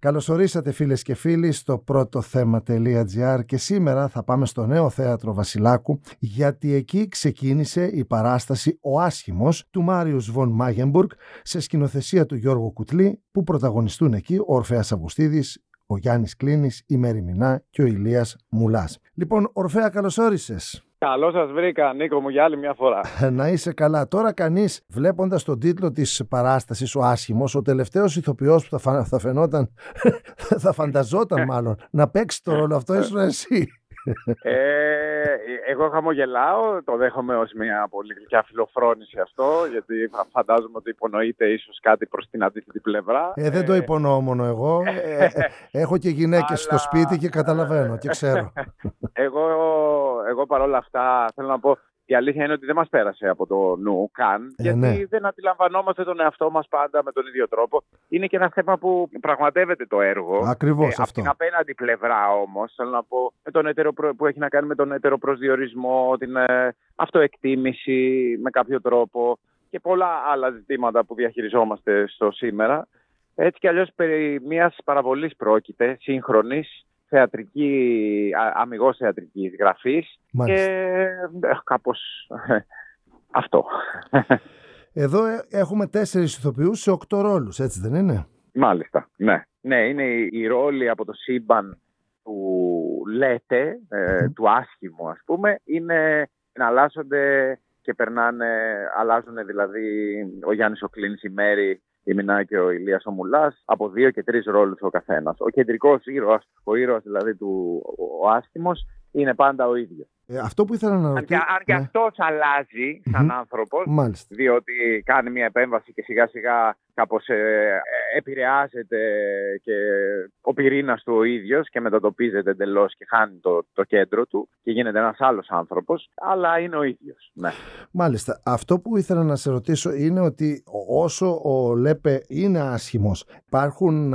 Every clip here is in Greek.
Καλωσορίσατε φίλες και φίλοι στο πρώτο θέμα.gr και σήμερα θα πάμε στο νέο θέατρο Βασιλάκου γιατί εκεί ξεκίνησε η παράσταση «Ο Άσχημος» του Μάριους Βον Μάγενμπουργκ σε σκηνοθεσία του Γιώργου Κουτλή που πρωταγωνιστούν εκεί ο Ορφέας Αυγουστίδης, ο Γιάννης Κλίνης, η Μέρη Μινά και ο Ηλίας Μουλάς. Λοιπόν, Ορφέα καλωσόρισες. Καλό σας βρήκα, Νίκο μου, για άλλη μια φορά. να είσαι καλά. Τώρα, κανείς βλέποντας τον τίτλο της παράστασης, ο άσχημος, ο τελευταίος ηθοποιός που θα, θα φαινόταν, θα φανταζόταν μάλλον να παίξει το ρόλο αυτό, ήσουν εσύ. Ε, εγώ χαμογελάω, το δέχομαι ως μια πολύ γλυκιά φιλοφρόνηση αυτό, γιατί φαντάζομαι ότι υπονοείται ίσως κάτι προς την αντίθετη πλευρά. Ε, δεν το υπονοώ μόνο εγώ. Ε, ε, έχω και γυναίκες στο σπίτι και καταλαβαίνω και ξέρω. εγώ, εγώ παρόλα αυτά θέλω να πω η αλήθεια είναι ότι δεν μας πέρασε από το νου καν, ε, γιατί ναι. δεν αντιλαμβανόμαστε τον εαυτό μας πάντα με τον ίδιο τρόπο. Είναι και ένα θέμα που πραγματεύεται το έργο. Ακριβώς ε, αυτό. Από την απέναντι πλευρά όμως, θέλω να πω, με τον ετερο, που έχει να κάνει με τον ετεροπροσδιορισμό, την ε, αυτοεκτίμηση με κάποιο τρόπο και πολλά άλλα ζητήματα που διαχειριζόμαστε στο σήμερα. Έτσι κι αλλιώς περί μιας παραβολής πρόκειται, σύγχρονης, θεατρική, αμυγός θεατρικής γραφής και ε, κάπως ε, αυτό. Εδώ ε, έχουμε τέσσερις ηθοποιούς σε οκτώ ρόλους, έτσι δεν είναι; Μάλιστα, ναι. Ναι, είναι οι ρόλοι από το σύμπαν που λέτε, του άσχημου ας πούμε, είναι να αλλάζονται και περνάνε, αλλάζουν δηλαδή ο Γιάννης ο Κλίνης, η Μέρη η Μινά και ο Ηλίας ο Μουλάς, από δύο και τρεις ρόλους ο καθένας. Ο κεντρικός ήρωας, ο ήρωας δηλαδή του ο άστιμος, είναι πάντα ο ίδιος. Ε, αυτό που ήθελα να ρωτήσω. Αν, αν και ναι. αυτός αλλάζει σαν mm-hmm. άνθρωπος, διότι κάνει μια επέμβαση και σιγά σιγά κάπως ε, επηρεάζεται και ο πυρήνας του ο ίδιος και μετατοπίζεται εντελώς και χάνει το, το κέντρο του και γίνεται ένας άλλος άνθρωπος, αλλά είναι ο ίδιος. Ναι. Μάλιστα. Αυτό που ήθελα να σε ρωτήσω είναι ότι όσο ο Λέπε είναι άσχημος, υπάρχουν,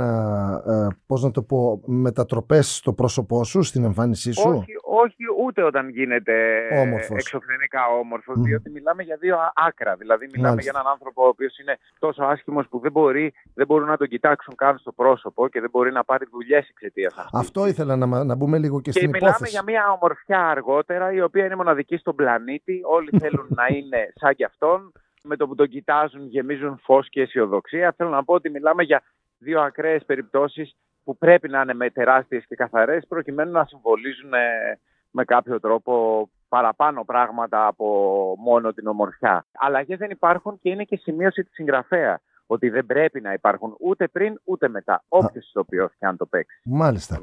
πώς να το πω, μετατροπές στο πρόσωπό σου, στην εμφάνισή σου; Όχι, όχι ούτε όταν γίνεται όμορφος. εξωφρενικά όμορφος, mm. διότι μιλάμε για δύο άκρα. Δηλαδή, μιλάμε Μάλιστα. για έναν άνθρωπο ο οποίος είναι τόσο άσχημος που δεν, μπορεί, δεν μπορούν να τον κοιτάξουν καν στο πρόσωπο και δεν μπορεί να πάρει δουλειές εξαιτίας αυτού. Αυτό ήθελα να, να μπούμε λίγο και, και στην υπόθεση. Και μιλάμε για μια ομορφιά αργότερα, η οποία είναι μοναδική στον πλανήτη. Όλοι θέλουν να είναι σαν κι αυτόν. Με το που τον κοιτάζουν γεμίζουν φως και αισιοδοξία. Θέλω να πω ότι μιλάμε για δύο ακραίες περιπτώσεις που πρέπει να είναι με τεράστιες και καθαρές προκειμένου να συμβολίζουν ε, με κάποιο τρόπο παραπάνω πράγματα από μόνο την ομορφιά. Αλλαγές δεν υπάρχουν και είναι και σημείωση της συγγραφέα ότι δεν πρέπει να υπάρχουν ούτε πριν ούτε μετά. Όποιος ηθοποιό και αν το παίξει. Μάλιστα.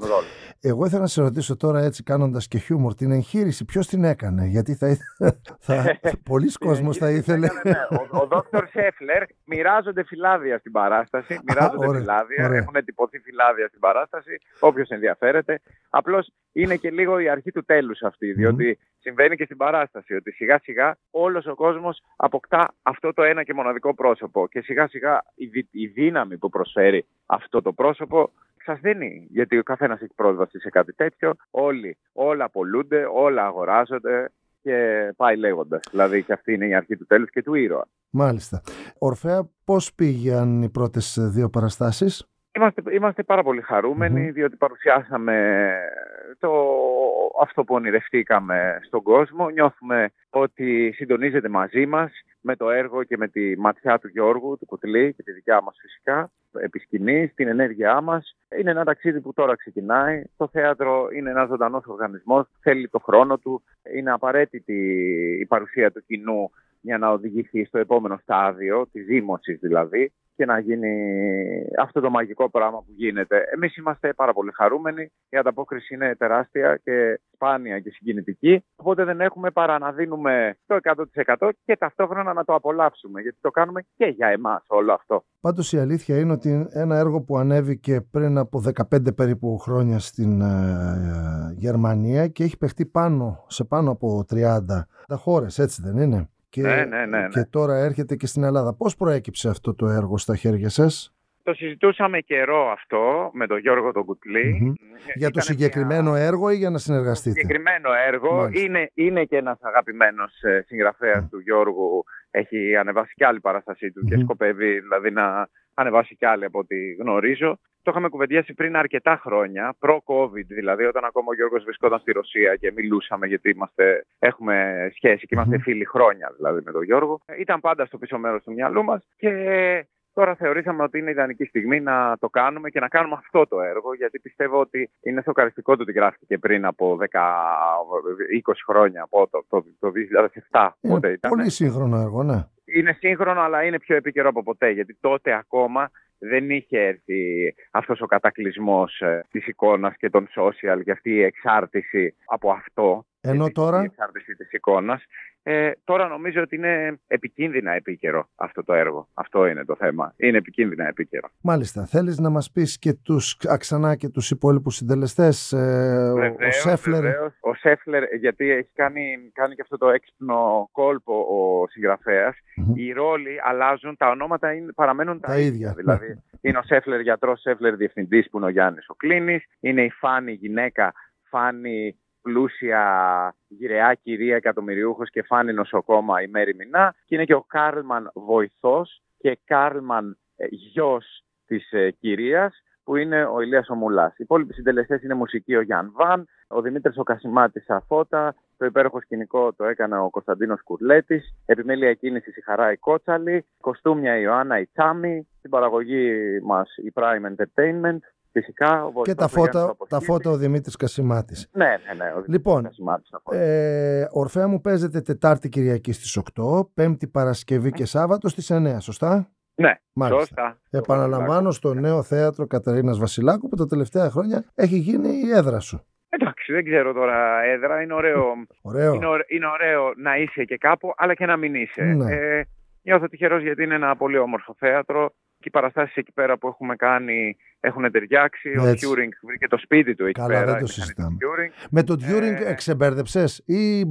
Εγώ ήθελα να σε ρωτήσω τώρα έτσι κάνοντας και χιούμορ την εγχείρηση. Ποιος την έκανε, Γιατί θα, θα... πολλοί κόσμοι θα ήθελε. Ναι, ναι. Ο, ο Δόκτωρ Σέφλερ μοιράζονται φυλάδια στην παράσταση. Μοιράζονται ωραία, φυλάδια. Ωραία. Έχουν εντυπωθεί φυλάδια στην παράσταση. Όποιος ενδιαφέρεται. Απλώς είναι και λίγο η αρχή του τέλους αυτή. Διότι συμβαίνει και στην παράσταση ότι σιγά σιγά όλος ο κόσμος αποκτά αυτό το ένα και μοναδικό πρόσωπο. Και σιγά σιγά η, η δύναμη που προσφέρει αυτό το πρόσωπο σας δίνει. Γιατί ο καθένας έχει πρόσβαση σε κάτι τέτοιο. Όλοι, όλα απολούνται, όλα αγοράζονται και πάει λέγοντας. Δηλαδή και αυτή είναι η αρχή του τέλους και του ήρωα. Μάλιστα. Ορφέα, πώς πήγαν οι πρώτες δύο παραστάσεις; Είμαστε, είμαστε πάρα πολύ διότι παρουσιάσαμε το, αυτό που ονειρευτήκαμε στον κόσμο. Νιώθουμε ότι συντονίζεται μαζί μας με το έργο και με τη ματιά του Γιώργου, του Κουτλή και τη δικιά μας φυσικά, επισκηνή, την ενέργειά μας. Είναι ένα ταξίδι που τώρα ξεκινάει. Το θέατρο είναι ένας ζωντανός οργανισμός, θέλει το χρόνο του. Είναι απαραίτητη η παρουσία του κοινού για να οδηγηθεί στο επόμενο στάδιο, τη ζήμωση δηλαδή, και να γίνει αυτό το μαγικό πράγμα που γίνεται. Εμείς είμαστε πάρα πολύ χαρούμενοι. Η ανταπόκριση είναι τεράστια και σπάνια και συγκινητική. Οπότε δεν έχουμε παρά να δίνουμε το 100% και ταυτόχρονα να το απολαύσουμε. Γιατί το κάνουμε και για εμάς όλο αυτό. Πάντως η αλήθεια είναι ότι ένα έργο που ανέβηκε πριν από 15 περίπου χρόνια στην ε, Γερμανία και έχει παιχτεί πάνω σε πάνω από 30 χώρες, έτσι δεν είναι; Και, ναι, ναι, ναι, και τώρα έρχεται και στην Ελλάδα. Πώς προέκυψε αυτό το έργο στα χέρια σας; Το συζητούσαμε καιρό αυτό με τον Γιώργο τον κουτλη Για το συγκεκριμένο έργο ή για να συνεργαστείτε; Συγκεκριμένο έργο. Είναι, είναι και ένας αγαπημένος ε, συγγραφέας του Γιώργου. Έχει ανεβάσει και άλλη παράστασή του και σκοπεύει δηλαδή να, ανεβάσει κι άλλοι από ό,τι γνωρίζω. Το είχαμε κουβεντιάσει πριν αρκετά χρόνια, προ-COVID δηλαδή, όταν ακόμα ο Γιώργος βρισκόταν στη Ρωσία και μιλούσαμε γιατί είμαστε, έχουμε σχέση και είμαστε φίλοι χρόνια δηλαδή με τον Γιώργο. Ήταν πάντα στο πίσω μέρος του μυαλού μας και Τώρα θεωρήσαμε ότι είναι ιδανική στιγμή να το κάνουμε και να κάνουμε αυτό το έργο, γιατί πιστεύω ότι είναι σοκαριστικό το ότι γράφτηκε πριν από 10-20 χρόνια, από το, το, το 2007. Είναι ήταν. πολύ σύγχρονο έργο, ναι. Είναι σύγχρονο, αλλά είναι πιο επίκαιρο από ποτέ, γιατί τότε ακόμα δεν είχε έρθει αυτός ο κατακλυσμός ε, της εικόνας και των social και αυτή η εξάρτηση από αυτό. Ενώ τώρα... Η εξάρτηση της εικόνας. Ε, τώρα νομίζω ότι είναι επικίνδυνα επίκαιρο αυτό το έργο. Αυτό είναι το θέμα. Είναι επικίνδυνα επίκαιρο. Μάλιστα. Θέλεις να μας πεις και τους αξανά και τους υπόλοιπους συντελεστές. Ε, βεβαίως, ο Σέφλερ; Βεβαίως. Ο Σέφλερ, γιατί έχει κάνει, κάνει και αυτό το έξυπνο κόλπο ο συγγραφεας Οι ρόλοι αλλάζουν, τα ονόματα είναι, παραμένουν τα, τα ίδια. Δηλαδή είναι ο Σέφλερ γιατρός, Σέφλερ διευθυντής που είναι ο Γιάννης ο Κλίνης. Είναι η Φάνη γυναίκα, Φάνη πλούσια γηραιά κυρία εκατομμυριούχος και φάνη νοσοκόμα η Μαίρη Μηνά. Και είναι και ο Κάρλμαν βοηθός και Κάρλμαν ε, γιος της ε, κυρίας που είναι ο Ηλίας ο Μουλάς. Οι υπόλοιποι συντελεστές είναι μουσική ο Γιάν Βαν, ο Δημήτρης ο Κασιμάτης φώτα, το υπέροχο σκηνικό το έκανε ο Κωνσταντίνος Κουρλέτης, επιμέλεια κίνηση η Χαρά η Κότσαλη, κοστούμια η Ιωάννα η Τσάμι, στην παραγωγή μας η Prime Entertainment, Φυσικά, ο και τα φώτα, τα φώτα ο Δημήτρης Κασιμάτης. Ναι, ναι, ναι. Ο λοιπόν, Κασιμάτης, ε, Ορφέα μου παίζεται Τετάρτη Κυριακή στις 8, Πέμπτη Παρασκευή και Σάββατο στις 9, σωστά; Ναι, Μάλιστα. σωστά. Επαναλαμβάνω στο νέο θέατρο Καταρίνας Βασιλάκου που τα τελευταία χρόνια έχει γίνει η έδρα σου. Εντάξει, δεν ξέρω τώρα έδρα. Είναι ωραίο, ωραίο. Είναι, ωραίο, είναι ωραίο να είσαι και κάπου, αλλά και να μην είσαι. Ναι. Ε, νιώθω τυχερός γιατί είναι ένα πολύ όμορφο θέατρο και οι παραστάσεις εκεί πέρα που έχουμε κάνει έχουν ταιριάξει. Έτσι. Ο Τιούρινγκ βρήκε το σπίτι του εκεί Καλά, πέρα. δεν το συζητάμε. Με τον Τιούρινγκ ε... εξεμπέρδεψες ή.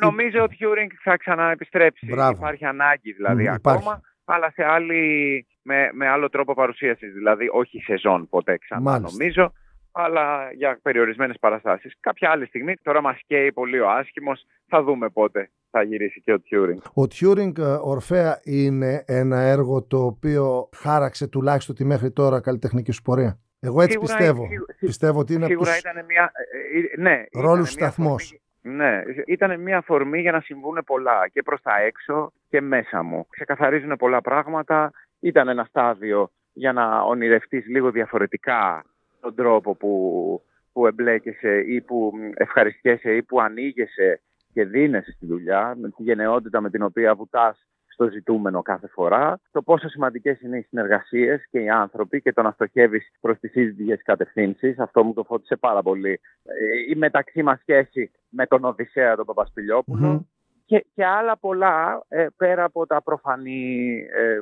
Νομίζω ότι ο Τιούρινγκ θα ξαναεπιστρέψει. Μπράβο. Υπάρχει ανάγκη δηλαδή Μ, ακόμα. υπάρχει. Αλλά σε άλλη, με, με άλλο τρόπο παρουσίασης. Δηλαδή, όχι σεζόν ποτέ ξανά, Μάλιστα. νομίζω αλλά για περιορισμένες παραστάσεις. Κάποια άλλη στιγμή, τώρα μας καίει πολύ ο άσχημος, θα δούμε πότε θα γυρίσει και ο Τιούρινγκ. Ο Τιούρινγκ Ορφέα είναι ένα έργο το οποίο χάραξε τουλάχιστον τη μέχρι τώρα καλλιτεχνική σου πορεία. Εγώ έτσι Σίγουρα, πιστεύω. σίγου- πιστεύω ότι είναι Σίγουρα από τους ήταν μια. ε, ε, ναι, ήταν ρόλους μια σταθμός. Αφορμή- Ναι, ήταν μια αφορμή για να συμβούν πολλά και προς τα έξω και μέσα μου. Ξεκαθαρίζουν πολλά πράγματα. Ήταν ένα στάδιο για να ονειρευτείς λίγο διαφορετικά τον τρόπο που, που εμπλέκεσαι ή που ευχαριστιέσαι ή που ανοίγεσαι και δίνεσαι στη δουλειά, με τη γενναιότητα με την οποία βουτάς στο ζητούμενο κάθε φορά, το πόσο σημαντικές είναι οι συνεργασίες και οι άνθρωποι και το να στοχεύεις προς τις ίδιες κατευθύνσεις. Αυτό μου το φώτισε πάρα πολύ. Ε, Η μεταξύ μας σχέση με τον Οδυσσέα τον Παπασπιλιόπουλο. Μμμ. Και, και άλλα πολλά ε, πέρα από τα προφανή ε,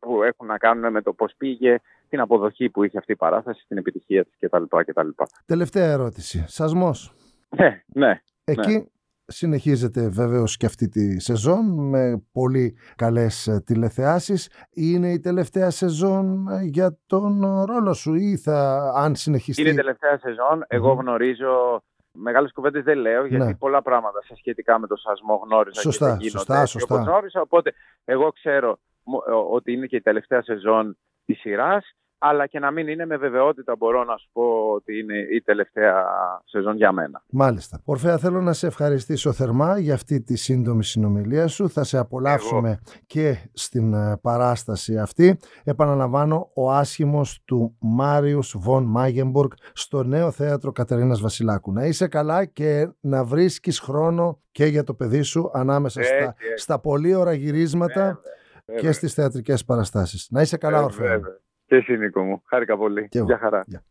που έχουν να κάνουν με το πώς πήγε, την αποδοχή που είχε αυτή η παράσταση, την επιτυχία της κτλ. κτλ. Τελευταία ερώτηση. Σασμός. Ναι, ναι. Εκεί συνεχίζεται βεβαίως και αυτή τη σεζόν με πολύ καλές ε, τηλεθεάσεις. Είναι η τελευταία σεζόν ε, για τον ε, ρόλο σου ή θα, αν συνεχιστεί... Είναι η τελευταία σεζόν. Εγώ γνωρίζω Μεγάλες κουβέντες δεν λέω, γιατί Ναι. πολλά πράγματα σε σχετικά με το σασμό γνώριζα Σωστά, και δεν γίνονται σωστά, έτσι σωστά. όπως γνώριζα. Οπότε εγώ ξέρω μο- ε, ότι είναι και η τελευταία σεζόν της σειράς, αλλά και να μην είναι με βεβαιότητα μπορώ να σου πω ότι είναι η τελευταία σεζόν για μένα. Μάλιστα. Ορφέα, θέλω να σε ευχαριστήσω θερμά για αυτή τη σύντομη συνομιλία σου. Θα σε απολαύσουμε και στην ε, παράσταση αυτή. Επαναλαμβάνω, ο άσχημος του Μάριους Βον Μάγεμπουργκ στο νέο θέατρο Κατερίνας Βασιλάκου. Να είσαι καλά και να βρίσκεις χρόνο και για το παιδί σου ανάμεσα στα, Έτσι, έτσι. στα πολύ ώρα γυρίσματα Βέβαια, και στις θεατρικές παραστάσεις. Να είσαι καλά, Ε, Ορφέα. Βέβαια. Και εσύ Νίκο μου. Χάρηκα πολύ. Και εγώ. Γεια χαρά. Γεια.